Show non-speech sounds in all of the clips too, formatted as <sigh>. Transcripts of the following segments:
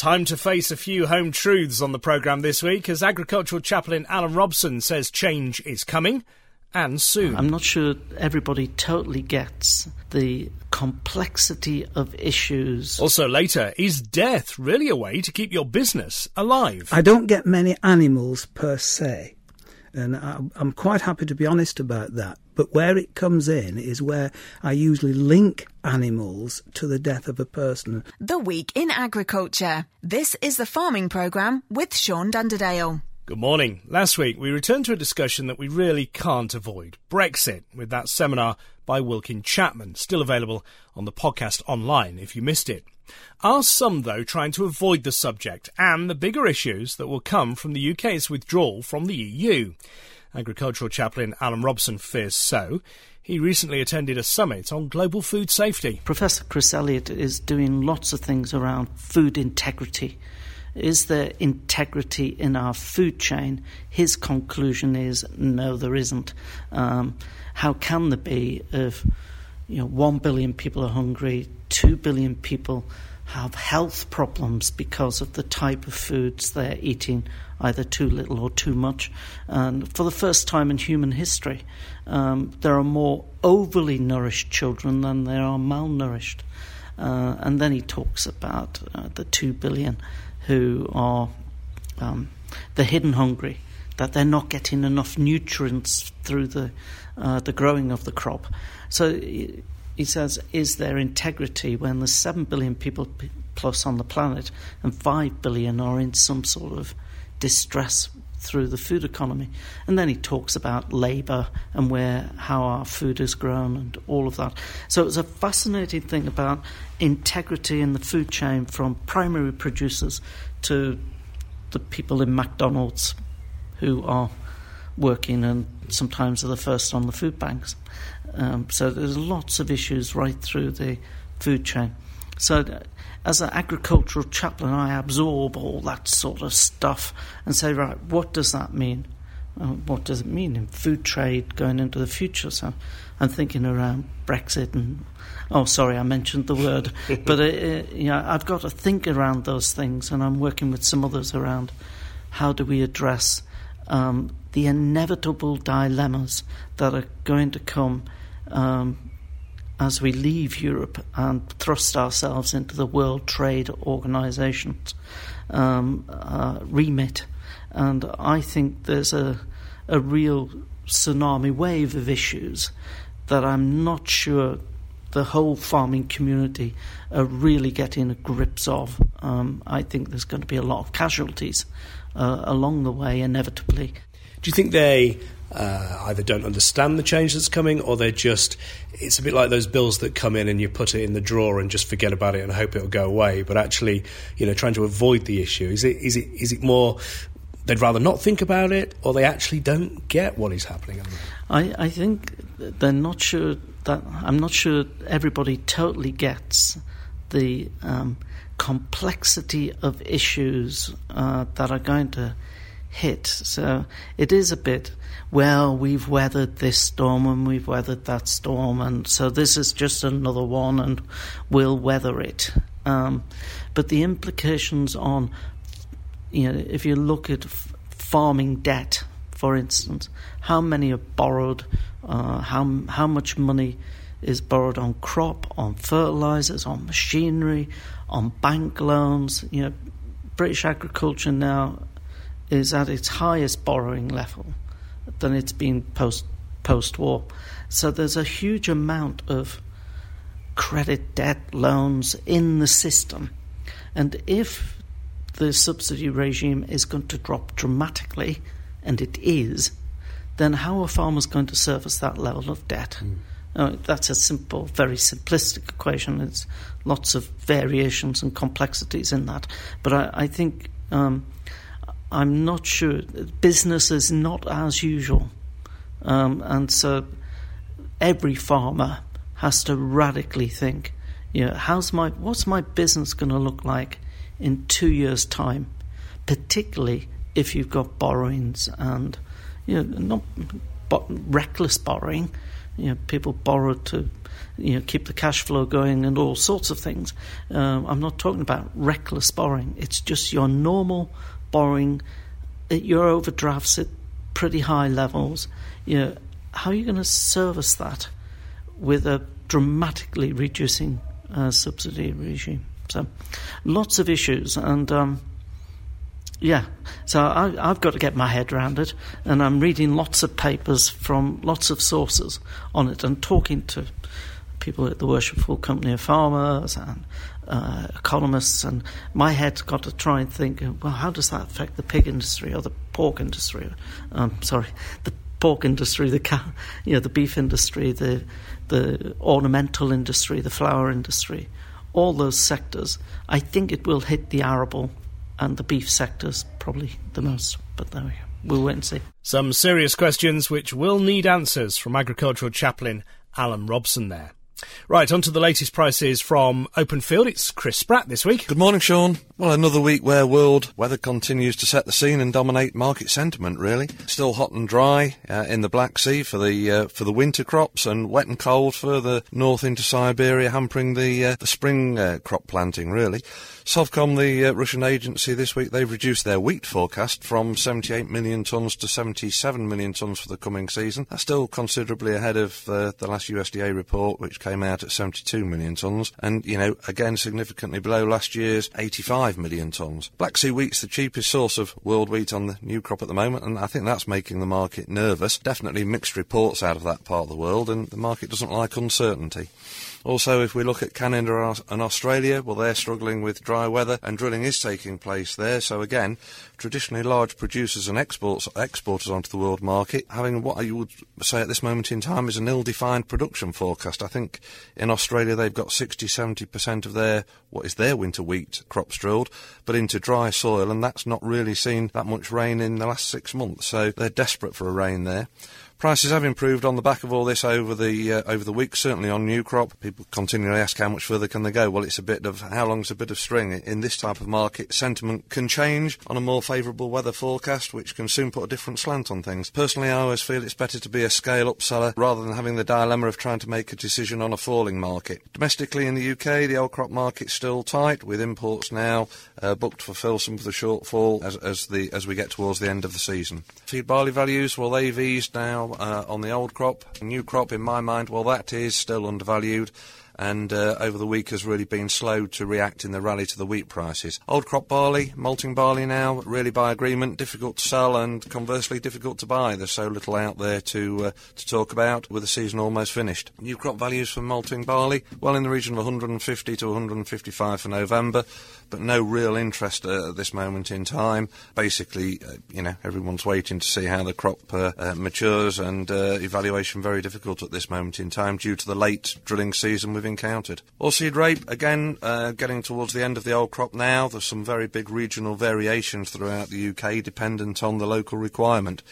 Time to face a few home truths on the programme this week as agricultural chaplain Alan Robson says change is coming and soon. I'm not sure everybody totally gets the complexity of issues. Also, later, is death really a way to keep your business alive? I don't get many animals per se, and I'm quite happy to be honest about that. But where it comes in is where I usually link animals to the death of a person. The Week in Agriculture. This is the farming programme with Sean Dunderdale. Good morning. Last week we returned to a discussion that we really can't avoid Brexit, with that seminar by Wilkin Chapman, still available on the podcast online if you missed it. Are some, though, trying to avoid the subject and the bigger issues that will come from the UK's withdrawal from the EU? Agricultural chaplain Alan Robson fears so. He recently attended a summit on global food safety. Professor Chris Elliott is doing lots of things around food integrity. Is there integrity in our food chain? His conclusion is no, there isn't. Um, how can there be if you know one billion people are hungry, two billion people have health problems because of the type of foods they're eating, either too little or too much. And for the first time in human history, um, there are more overly nourished children than there are malnourished. Uh, and then he talks about uh, the two billion who are um, the hidden hungry, that they're not getting enough nutrients through the uh, the growing of the crop. So he says, is there integrity when there's 7 billion people plus on the planet and 5 billion are in some sort of distress through the food economy? And then he talks about labour and where how our food is grown and all of that. So it's a fascinating thing about integrity in the food chain from primary producers to the people in McDonald's who are working and sometimes are the first on the food banks. Um, so there's lots of issues right through the food chain. So, as an agricultural chaplain, I absorb all that sort of stuff and say, right, what does that mean? Uh, what does it mean in food trade going into the future? So, I'm thinking around Brexit and oh, sorry, I mentioned the word, <laughs> but uh, uh, you know, I've got to think around those things, and I'm working with some others around how do we address um, the inevitable dilemmas that are going to come um, as we leave Europe and thrust ourselves into the World Trade Organization's um, uh, remit. And I think there's a, a real tsunami wave of issues that I'm not sure the whole farming community are really getting grips of. Um, I think there's going to be a lot of casualties uh, along the way, inevitably. Do you think they uh, either don't understand the change that's coming or they're just it's a bit like those bills that come in and you put it in the drawer and just forget about it and hope it'll go away. But actually you know trying to avoid the issue is it is it is it more they'd rather not think about it or they actually don't get what is happening I, I think they're not sure that I'm not sure everybody totally gets the um, complexity of issues uh, that are going to hit. So it is a bit, well, we've weathered this storm and we've weathered that storm, and so this is just another one and we'll weather it. Um, but the implications on, you know, if you look at f- farming debt, for instance, how many are borrowed, uh, how, how much money is borrowed on crop, on fertilizers, on machinery, on bank loans. You know, British agriculture now is at its highest borrowing level than it's been post post war. So there's a huge amount of credit debt loans in the system. And if the subsidy regime is going to drop dramatically, and it is, then how are farmers going to service that level of debt? Mm. Uh, that's a simple, very simplistic equation. There's lots of variations and complexities in that. But I, I think um, I'm not sure. Business is not as usual. Um, and so every farmer has to radically think, you know, how's my, what's my business going to look like in two years' time, particularly if you've got borrowings and, you know, not reckless borrowing, You know, people borrow to you know, keep the cash flow going and all sorts of things. Um, I'm not talking about reckless borrowing. It's just your normal borrowing. Your overdrafts at pretty high levels. You know, how are you going to service that with a dramatically reducing uh, subsidy regime? So, lots of issues, and um, yeah, so I, have got to get my head around it, and I'm reading lots of papers from lots of sources on it, and talking to people at the Worshipful Company of Farmers and uh, economists, and my head's got to try and think, well, how does that affect the pig industry or the pork industry? Um, sorry, the pork industry, the cow, you know, the beef industry, the the ornamental industry, the flower industry, all those sectors. I think it will hit the arable and the beef sectors probably the most. But there we go. We'll wait and see. Some serious questions which will need answers from agricultural chaplain Alan Robson there. Right, on to the latest prices from Openfield. It's Chris Spratt this week. Good morning, Sean. Well, another week where world weather continues to set the scene and dominate market sentiment. Really, still hot and dry uh, in the Black Sea for the uh, for the winter crops, and wet and cold further north into Siberia, hampering the uh, the spring uh, crop planting. Really, SovEcon, the uh, Russian agency, this week they've reduced their wheat forecast from 78 million tonnes to 77 million tonnes for the coming season. That's still considerably ahead of uh, the last USDA report, which came out at 72 million tonnes, and you know again significantly below last year's 85 million tonnes. Black Sea wheat's the cheapest source of world wheat on the new crop at the moment, and I think that's making the market nervous. Definitely mixed reports out of that part of the world, and the market doesn't like uncertainty. Also, if we look at Canada and Australia, well, they're struggling with dry weather and drilling is taking place there. So again, traditionally large producers and exports, exporters onto the world market having what you would say at this moment in time is an ill-defined production forecast. I think in Australia they've got 60, 70% of their, what is their winter wheat crops drilled, but into dry soil and that's not really seen that much rain in the last six months. So they're desperate for a rain there. Prices have improved on the back of all this over the uh, over the week. Certainly on new crop, people continually ask how much further can they go. Well, it's a bit of how long's a bit of string in this type of market. Sentiment can change on a more favourable weather forecast, which can soon put a different slant on things. Personally, I always feel it's better to be a scale-up seller rather than having the dilemma of trying to make a decision on a falling market. Domestically in the UK, the old crop market's still tight, with imports now uh, booked to fulfil some of the shortfall as, as the as we get towards the end of the season. Feed barley values, well, they've eased now uh, on the old crop. New crop, in my mind, well, that is still undervalued and uh, over the week has really been slow to react in the rally to the wheat prices. Old crop barley, malting barley now, really by agreement, difficult to sell and conversely difficult to buy. There's so little out there to uh, to talk about with the season almost finished. New crop values for malting barley, well in the region of 150 to 155 for November, but no real interest uh, at this moment in time. Basically, uh, you know, everyone's waiting to see how the crop uh, uh, matures and evaluation very difficult at this moment in time due to the late drilling season we've encountered. Oilseed rape, again, uh, getting towards the end of the old crop now. There's some very big regional variations throughout the UK dependent on the local requirement.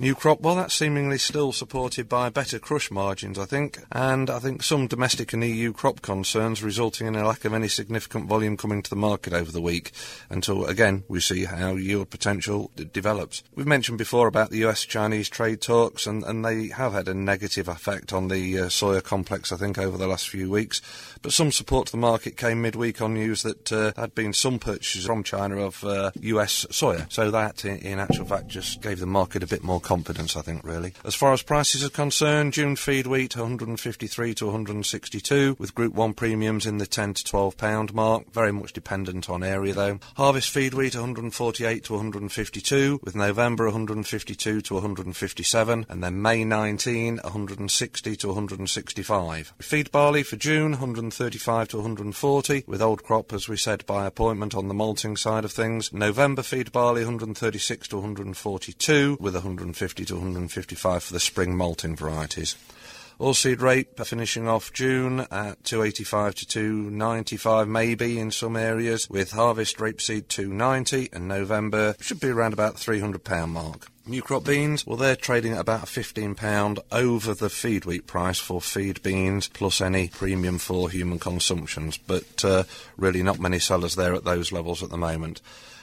New crop, well, that's seemingly still supported by better crush margins, I think, and I think some domestic and EU crop concerns resulting in a lack of any significant volume coming to the market over the week until, again, we see how yield potential d- develops. We've mentioned before about the US Chinese trade talks, and, and they have had a negative effect on the uh, soya complex, I think, over the last few weeks. But some support to the market came midweek on news that uh, there had been some purchases from China of uh, US soya. So that, in, in actual fact, just gave the market a bit more confidence, I think, really. As far as prices are concerned, June feed wheat 153 to 162, with Group 1 premiums in the 10 to 12 pound mark, very much dependent on area though. Harvest feed wheat 148 to 152, with November 152 to 157, and then May 19 160 to 165. Feed barley for June 135 to 140, with old crop, as we said, by appointment on the malting side of things. November feed barley 136 to 142, with 150 150 to 155 for the spring malting varieties. Oilseed rape finishing off June at 285 to 295 maybe in some areas, with harvest rapeseed 290 and November should be around about the £300 mark. New crop beans, well, they're trading at about £15 over the feed wheat price for feed beans, plus any premium for human consumptions, but uh, really not many sellers there at those levels at the moment.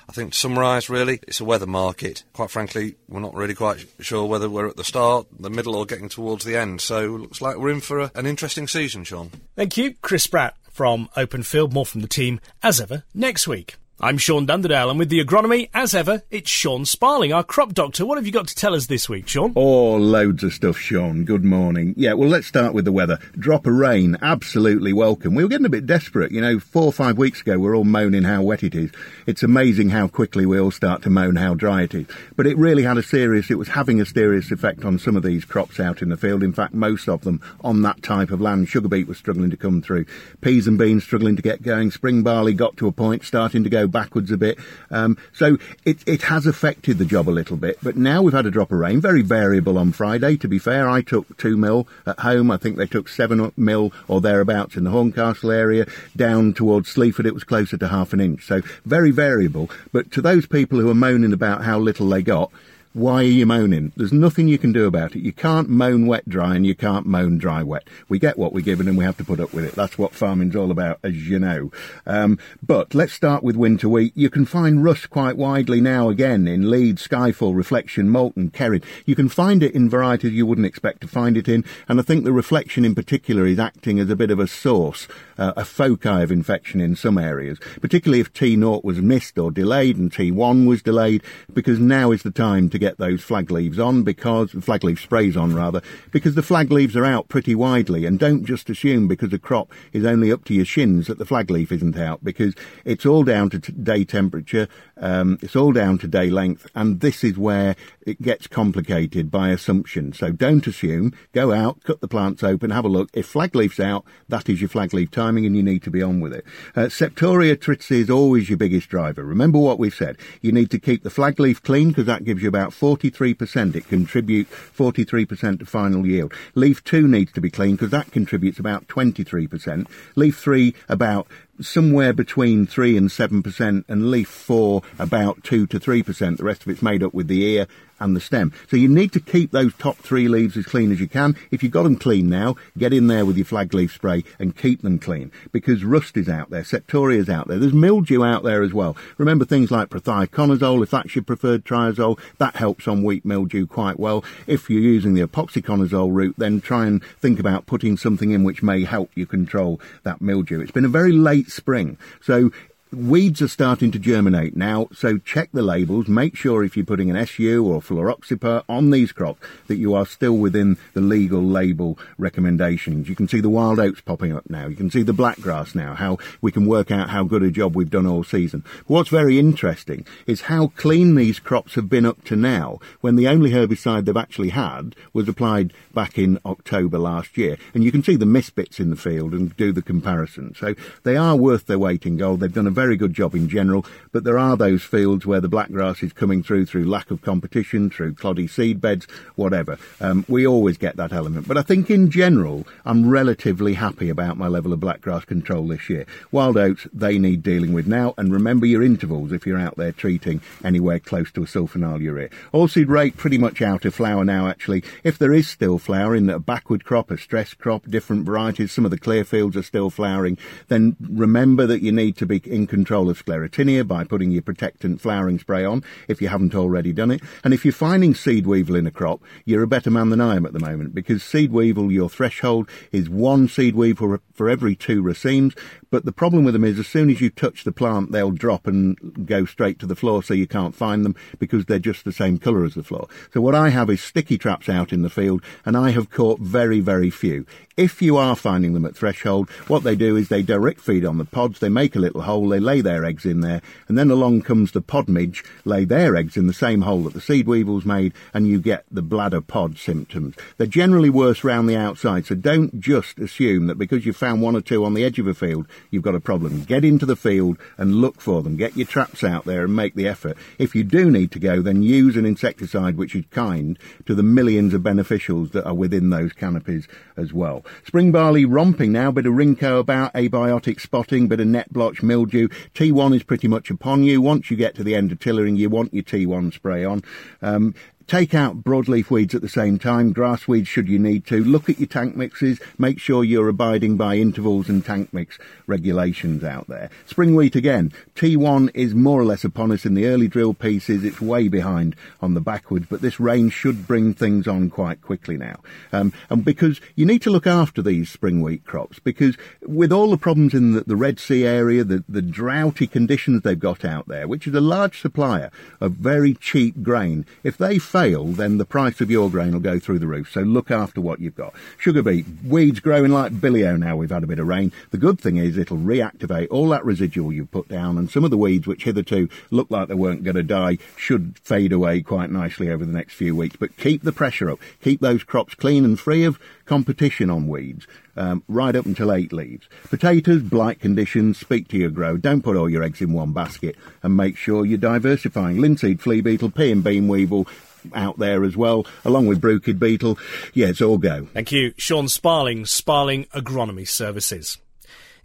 I think to summarise, really, it's a weather market. Quite frankly, we're not really quite sure whether we're at the start, the middle, or getting towards the end. So looks like we're in for a, an interesting season, Sean. Thank you, Chris Spratt from Openfield. More from the team as ever next week. I'm Sean Dunderdale, and with the agronomy, as ever, it's Sean Sparling, our crop doctor. What have you got to tell us this week, Sean? Oh, loads of stuff, Sean. Good morning. Yeah, well, let's start with the weather. Drop of rain, absolutely welcome. We were getting a bit desperate. You know, four or five weeks ago, we are all moaning how wet it is. It's amazing how quickly we all start to moan how dry it is. But it really had a serious, it was having a serious effect on some of these crops out in the field. In fact, most of them on that type of land. Sugar beet was struggling to come through. Peas and beans struggling to get going. Spring barley got to a point, starting to go backwards a bit. Um, so it, it has affected the job a little bit. But now we've had a drop of rain, very variable on Friday. To be fair, I took two mil at home. I think they took seven mil or thereabouts in the Horncastle area. Down towards Sleaford, it was closer to half an inch. So very variable. But to those people who are moaning about how little they got, why are you moaning? There's nothing you can do about it. You can't moan wet dry and you can't moan dry wet. We get what we're given and we have to put up with it. That's what farming's all about, as you know. Um, but let's start with winter wheat. You can find rust quite widely now again in Leeds, Skyfall, Reflection, Malton, Kerrin. You can find it in varieties you wouldn't expect to find it in. And I think the Reflection in particular is acting as a bit of a source, uh, a foci of infection in some areas, particularly if T0 was missed or delayed and T1 was delayed, because now is the time to get get those flag leaves on because flag leaf sprays on rather because the flag leaves are out pretty widely and don't just assume because a crop is only up to your shins that the flag leaf isn't out because it's all down to t- day temperature um, it's all down to day length and this is where it gets complicated by assumption. So don't assume. Go out cut the plants open have a look. If flag leaf's out that is your flag leaf timing and you need to be on with it. Uh, septoria tritici is always your biggest driver. Remember what we've said. You need to keep the flag leaf clean because that gives you about 43%. It contributes 43% to final yield. Leaf 2 needs to be clean because that contributes about 23%. Leaf 3 about somewhere between 3 and 7% and leaf 4 about 2 to 3%. The rest of it's made up with the ear and the stem. So you need to keep those top three leaves as clean as you can. If you've got them clean now, get in there with your flag leaf spray and keep them clean because rust is out there, septoria is out there. There's mildew out there as well. Remember things like prothioconazole, if that's your preferred triazole, that helps on wheat mildew quite well. If you're using the epoxiconazole route, then try and think about putting something in which may help you control that mildew. It's been a very late spring. So Weeds are starting to germinate now, so check the labels. Make sure if you're putting an SU or fluroxypyr on these crops that you are still within the legal label recommendations. You can see the wild oats popping up now. You can see the black grass now, how we can work out how good a job we've done all season. What's very interesting is how clean these crops have been up to now when the only herbicide they've actually had was applied back in October last year. And you can see the misbits in the field and do the comparison. So they are worth their weight in gold. They've done a very good job in general, but there are those fields where the blackgrass is coming through through lack of competition, through cloddy seed beds, whatever. Um, we always get that element. But I think in general, I'm relatively happy about my level of blackgrass control this year. Wild oats, they need dealing with now, and remember your intervals if you're out there treating anywhere close to a sulfonyl urea. Oilseed rape pretty much out of flower now, actually. If there is still flower in a backward crop, a stress crop, different varieties, some of the clear fields are still flowering, then remember that you need to be in control of sclerotinia by putting your protectant flowering spray on if you haven't already done it. And if you're finding seed weevil in a crop, you're a better man than I am at the moment because seed weevil, your threshold is one seed weevil for every two racemes. But the problem with them is as soon as you touch the plant, they'll drop and go straight to the floor so you can't find them because they're just the same colour as the floor. So what I have is sticky traps out in the field and I have caught very, very few. If you are finding them at threshold, what they do is they direct feed on the pods, they make a little hole, they lay their eggs in there, and then along comes the pod midge, lay their eggs in the same hole that the seed weevils made, and you get the bladder pod symptoms. They're generally worse round the outside, so don't just assume that because you found one or two on the edge of a field, you've got a problem. Get into the field and look for them. Get your traps out there and make the effort. If you do need to go, then use an insecticide which is kind to the millions of beneficials that are within those canopies as well. Spring barley romping now, bit of rhyncho about, abiotic spotting, bit of net blotch mildew. T1 is pretty much upon you. Once you get to the end of tillering, you want your T1 spray on. Um, take out broadleaf weeds at the same time, grass weeds should you need to. Look at your tank mixes, make sure you're abiding by intervals and tank mix regulations out there. Spring wheat again, T1 is more or less upon us in the early drill pieces, it's way behind on the backwards, but this rain should bring things on quite quickly now. Um, and because you need to look after these spring wheat crops, because with all the problems in the, the Red Sea area, the, the droughty conditions they've got out there, which is a large supplier of very cheap grain, if they then the price of your grain will go through the roof. So look after what you've got. Sugar beet, weeds growing like billio now we've had a bit of rain. The good thing is it'll reactivate all that residual you've put down and some of the weeds which hitherto looked like they weren't going to die should fade away quite nicely over the next few weeks. But keep the pressure up. Keep those crops clean and free of competition on weeds. Um, right up until eight leaves. Potatoes, blight conditions, speak to your grow. Don't put all your eggs in one basket and make sure you're diversifying. Linseed, flea beetle, pea and bean weevil, out there as well, along with bruchid beetle. Yeah, it's all go. Thank you, Sean Sparling, Sparling Agronomy Services.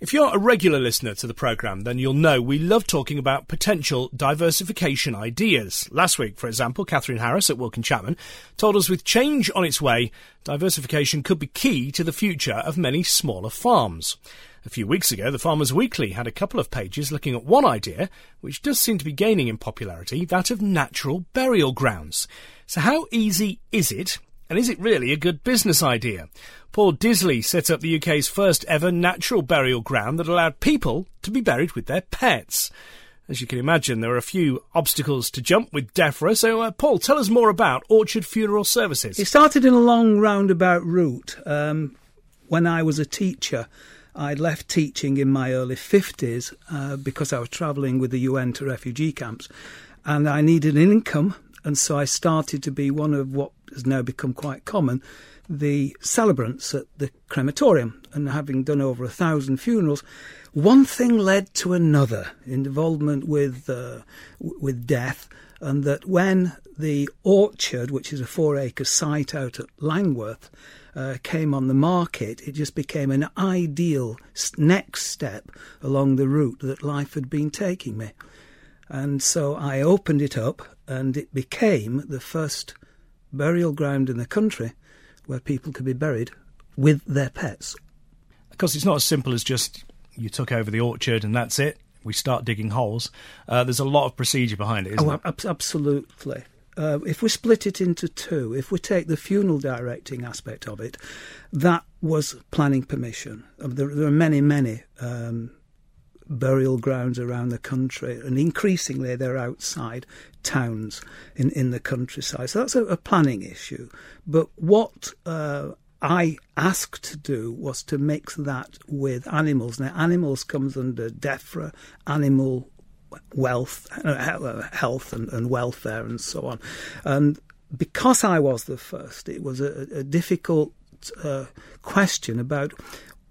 If you're a regular listener to the programme, then you'll know we love talking about potential diversification ideas. Last week, for example, Catherine Harris at Wilkin Chapman told us with change on its way, diversification could be key to the future of many smaller farms. A few weeks ago, the Farmers Weekly had a couple of pages looking at one idea, which does seem to be gaining in popularity, that of natural burial grounds. So how easy is it, and is it really a good business idea? Paul Disley set up the UK's first ever natural burial ground that allowed people to be buried with their pets. As you can imagine, there are a few obstacles to jump with DEFRA. So, uh, Paul, tell us more about Orchard Funeral Services. It started in a long roundabout route. Um, when I was a teacher, I left teaching in my early 50s uh, because I was travelling with the UN to refugee camps and I needed an income. And so I started to be one of what has now become quite common the celebrants at the crematorium. And having done over a thousand funerals, one thing led to another, involvement with uh, with death, and that when the orchard, which is a four acre site out at Langworth, uh, came on the market, it just became an ideal next step along the route that life had been taking me. And so I opened it up, and it became the first burial ground in the country where people could be buried with their pets. Because it's not as simple as just you took over the orchard and that's it. We start digging holes. Uh, there's a lot of procedure behind it, isn't oh, ab- absolutely. Uh, if we split it into two, if we take the funeral directing aspect of it, that was planning permission. Um, there, there, are many, many um, burial grounds around the country, and increasingly they're outside towns in, in the countryside. So that's a, a planning issue. But what uh, I asked to do was to mix that with animals. Now, animals comes under DEFRA, animal wealth, health and, and, welfare, and so on. And because I was the first, it was a, a difficult uh, question about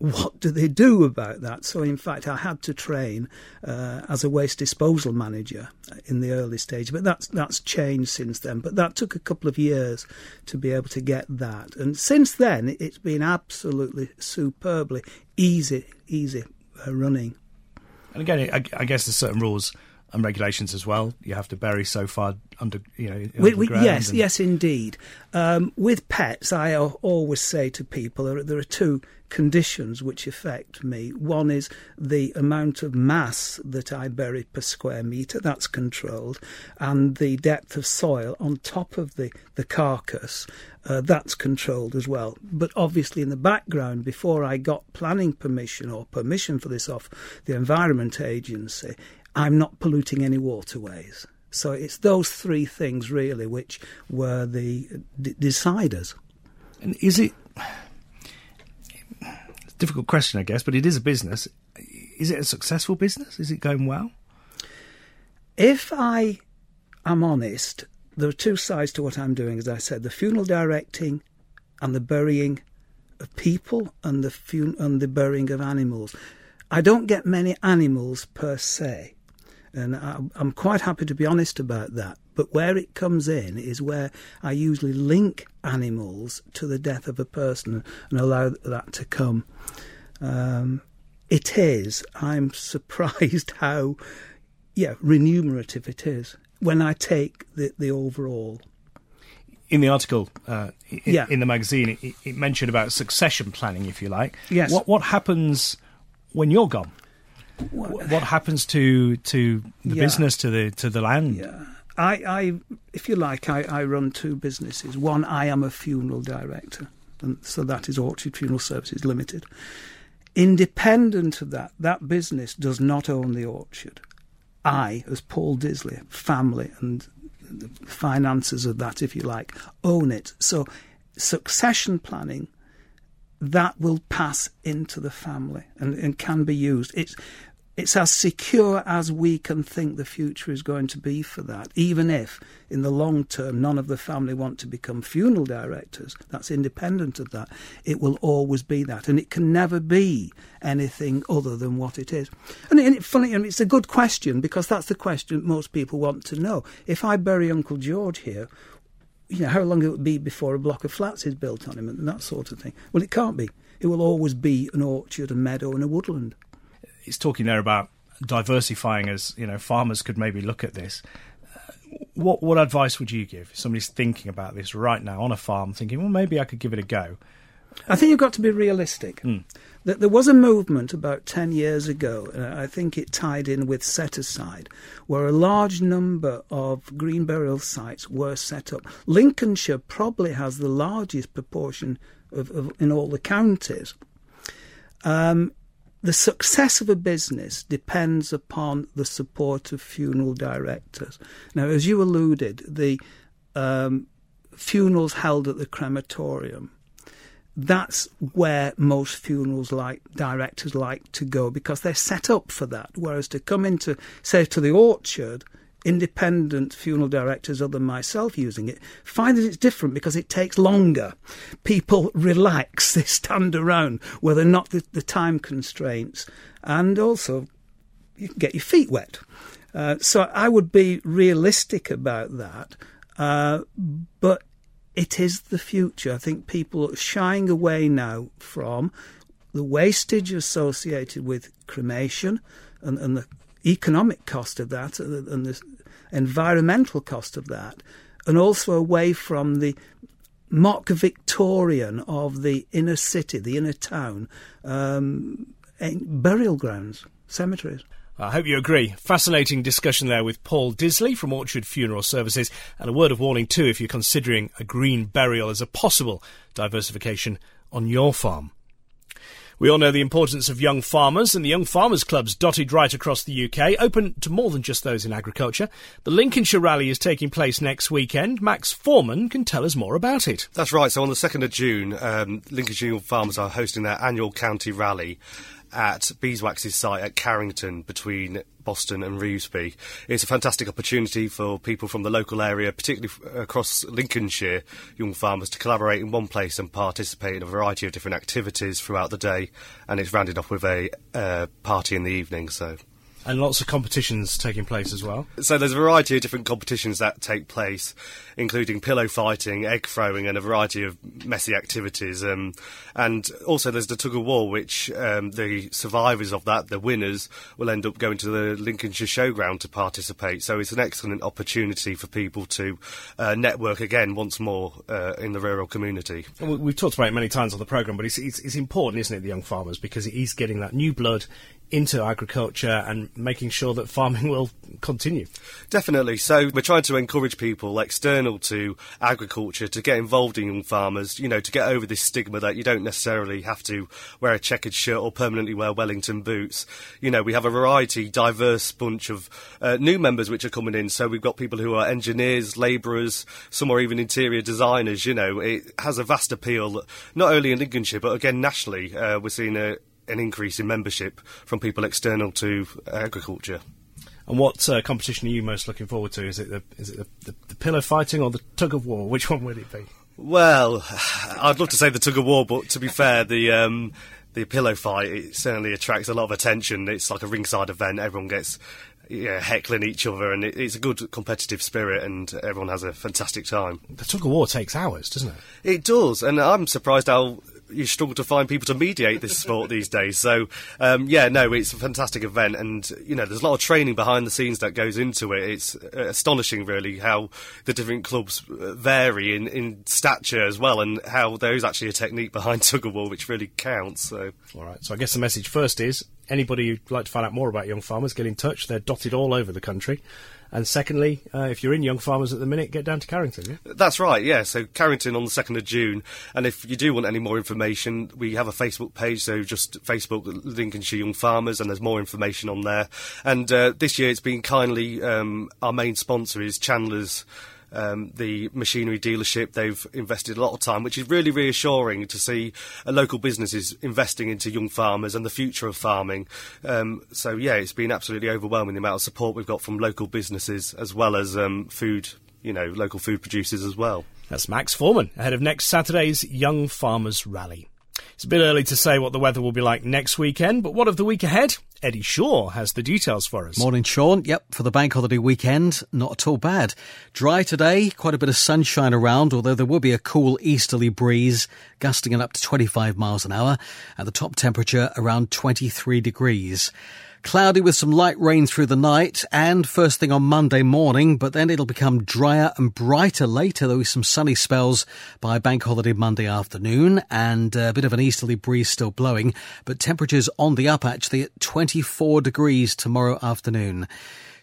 what do they do about that? So, in fact, I had to train uh, as a waste disposal manager in the early stage, but that's that's changed since then. But that took a couple of years to be able to get that, and since then it's been absolutely superbly easy, easy uh, running. And again, I, I guess there's certain rules and regulations as well. You have to bury so far under, you know, we, we, yes, and... yes, indeed. Um, with pets, I always say to people there, there are two conditions which affect me. One is the amount of mass that I bury per square metre, that's controlled, and the depth of soil on top of the, the carcass, uh, that's controlled as well. But obviously, in the background, before I got planning permission or permission for this off the Environment Agency, I'm not polluting any waterways. So it's those three things really which were the d- deciders. And is it a difficult question, I guess, but it is a business. Is it a successful business? Is it going well? If I am honest, there are two sides to what I'm doing. As I said, the funeral directing and the burying of people and the fun- and the burying of animals. I don't get many animals per se, and I'm quite happy to be honest about that. But where it comes in is where I usually link animals to the death of a person and allow that to come. Um, it is. I'm <laughs> surprised how, yeah, remunerative it is when I take the, the overall. in the article uh, i- Yeah. in the magazine, it, it mentioned about succession planning, if you like. Yes. What what happens when you're gone? What, what happens to to the Yeah. business, to the to the land? Yeah. I, I, if you like, I, I run two businesses. One, I am a funeral director, and so that is Orchard Funeral Services Limited. Independent of that, that business does not own the orchard. I, as Paul Disley, family and the finances of that, if you like, own it. So, succession planning that will pass into the family and, and can be used. It's it's as secure as we can think the future is going to be for that, even if in the long term none of the family want to become funeral directors. That's independent of that. It will always be that, and it can never be anything other than what it is. And, and it, funny, and it's a good question because that's the question most people want to know. If I bury Uncle George here, you know, how long it would be before a block of flats is built on him and that sort of thing. Well, it can't be. It will always be an orchard, a meadow, and a woodland. It's talking there about diversifying as you know farmers could maybe look at this. Uh, What what advice would you give? If somebody's thinking about this right now on a farm, thinking, well, maybe I could give it a go. I think you've got to be realistic. That there was a movement about 10 years ago, and I think it tied in with set aside, where a large number of green burial sites were set up. Lincolnshire probably has the largest proportion of, of in all the counties. Um, the success of a business depends upon the support of funeral directors. Now, as you alluded, the um, funerals held at the crematorium that's where most funerals like directors like to go because they're set up for that. Whereas to come into, say, to the orchard, independent funeral directors other than myself using it find that it's different because it takes longer. People <laughs> relax, <laughs> they stand around where they're not the, the time constraints, and also you can get your feet wet. Uh, so I would be realistic about that, uh, but it is the future. I think people are shying away now from the wastage associated with cremation and, and the economic cost of that and the, environmental cost of that, and also away from the mock Victorian of the inner city, the inner town, um, burial grounds, cemeteries. I hope you agree. Fascinating discussion there with Paul Disley from Orchard Funeral Services, and a word of warning too if you're considering a green burial as a possible diversification on your farm. We all know the importance of young farmers, and the Young Farmers Clubs dotted right across the UK, open to more than just those in agriculture. The Lincolnshire Rally is taking place next weekend. Max Foreman can tell us more about it. That's right. So on the 2nd of June, um, Lincolnshire Young Farmers are hosting their annual county rally at Beeswax's site at Carrington between Boston and Revesby. It's a fantastic opportunity for people from the local area, particularly across Lincolnshire, young farmers to collaborate in one place and participate in a variety of different activities throughout the day. And it's rounded off with a uh, party in the evening. So. And lots of competitions taking place as well. So there's a variety of different competitions that take place, including pillow fighting, egg throwing, and a variety of messy activities. Um, and also there's the tug of war, which um, the survivors of that, the winners, will end up going to the Lincolnshire Showground to participate. So it's an excellent opportunity for people to uh, network again once more uh, in the rural community. We- We've talked about it many times on the programme, but it's, it's, it's important, isn't it, the young farmers, because it is getting that new blood into agriculture and making sure that farming <laughs> will continue. Definitely. So we're trying to encourage people external to agriculture to get involved in young farmers, you know, to get over this stigma that you don't necessarily have to wear a checkered shirt or permanently wear Wellington boots. You know, we have a variety, diverse bunch of uh, new members which are coming in. So we've got people who are engineers, labourers, some are even interior designers. You know, it has a vast appeal, not only in Lincolnshire, but again nationally. Uh, we're seeing a an increase in membership from people external to agriculture. And what uh, competition are you most looking forward to? Is it the is it the, the, the pillow fighting or the tug of war? <laughs> Which one would it be? Well, I'd love to say the tug of war, but to be fair, the um, the pillow fight it certainly attracts a lot of attention. It's like a ringside event. Everyone gets yeah, heckling each other, and it, it's a good competitive spirit, and everyone has a fantastic time. The tug of war takes hours, doesn't it? It does, and I'm surprised how you struggle to find people to mediate this sport these days. So um, yeah, no, it's a fantastic event, and you know, there's a lot of training behind the scenes that goes into it. It's uh, astonishing, really, how the different clubs uh, vary in, in stature as well, and how there is actually a technique behind <laughs> tug of war which really counts. So all right, so I guess the message first is anybody who'd like to find out more about young farmers, get in touch. They're dotted all over the country. And secondly, uh, if you're in Young Farmers at the minute, get down to Carrington. Yeah? That's right, yeah. So Carrington on the 2nd of June. And if you do want any more information, we have a Facebook page. So just Facebook Lincolnshire Young Farmers, and there's more information on there. And uh, this year it's been kindly, um, our main sponsor is Chandler's um, the machinery dealership. They've invested a lot of time, which is really reassuring to see a local businesses investing into young farmers and the future of farming. Um, so yeah, it's been absolutely overwhelming the amount of support we've got from local businesses as well as um, food, you know, local food producers as well. That's Max Foreman ahead of next Saturday's Young Farmers Rally. It's a bit early to say what the weather will be like next weekend, but what of the week ahead? Eddie Shaw has the details for us. Morning, Sean. Yep, for the bank holiday weekend, not at all bad. Dry today, quite a bit of sunshine around, although there will be a cool easterly breeze, gusting at up to 25 miles an hour, and the top temperature around 23 degrees. Cloudy with some light rain through the night and first thing on Monday morning, but then it'll become drier and brighter later. There'll be some sunny spells by bank holiday Monday afternoon and a bit of an easterly breeze still blowing, but temperatures on the up actually at 24 degrees tomorrow afternoon.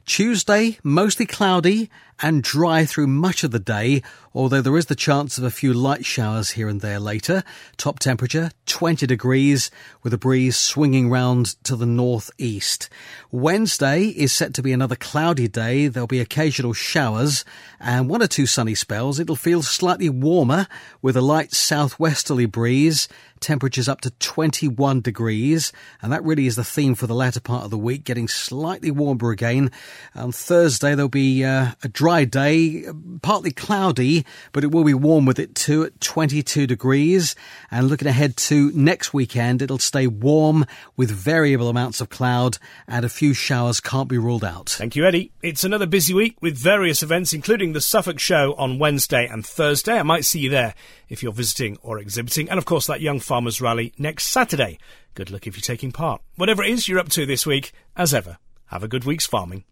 Tuesday, mostly cloudy and dry through much of the day, although there is the chance of a few light showers here and there later. Top temperature 20 degrees with a breeze swinging round to the northeast. Wednesday is set to be another cloudy day. There'll be occasional showers and one or two sunny spells. It'll feel slightly warmer with a light southwesterly breeze temperatures up to 21 degrees, and that really is the theme for the latter part of the week, getting slightly warmer again. On Thursday, there'll be uh, a dry dry day, partly cloudy, but it will be warm with it too at 22 degrees. And looking ahead to next weekend, it'll stay warm with variable amounts of cloud and a few showers can't be ruled out. Thank you, Eddie. It's another busy week with various events, including the Suffolk Show on Wednesday and Thursday. I might see you there if you're visiting or exhibiting. And of course, that Young Farmers Rally next Saturday. Good luck if you're taking part. Whatever it is you're up to this week, as ever, have a good week's farming.